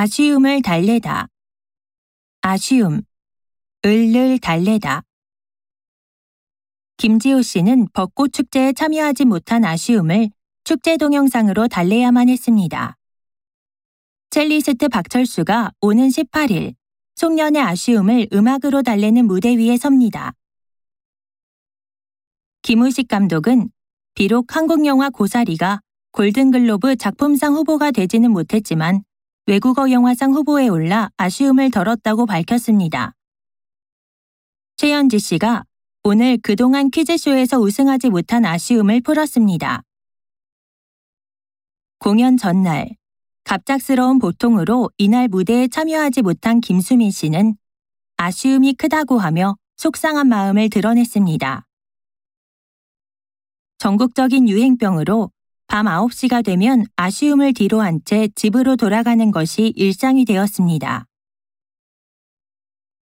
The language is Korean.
아쉬움을 달래다. 아쉬움. 을을 달래다. 김지호 씨는 벚꽃 축제에 참여하지 못한 아쉬움을 축제 동영상으로 달래야만 했습니다. 첼리스트 박철수가 오는 18일 송년의 아쉬움을 음악으로 달래는 무대 위에 섭니다. 김우식 감독은 비록 한국 영화 고사리가 골든글로브 작품상 후보가 되지는 못했지만 외국어 영화상 후보에 올라 아쉬움을 덜었다고 밝혔습니다. 최현지 씨가 오늘 그동안 퀴즈쇼에서 우승하지 못한 아쉬움을 풀었습니다. 공연 전날, 갑작스러운 보통으로 이날 무대에 참여하지 못한 김수민 씨는 아쉬움이 크다고 하며 속상한 마음을 드러냈습니다. 전국적인 유행병으로 밤 9시가 되면 아쉬움을 뒤로 한 채 집으로 돌아가는 것이 일상이 되었습니다.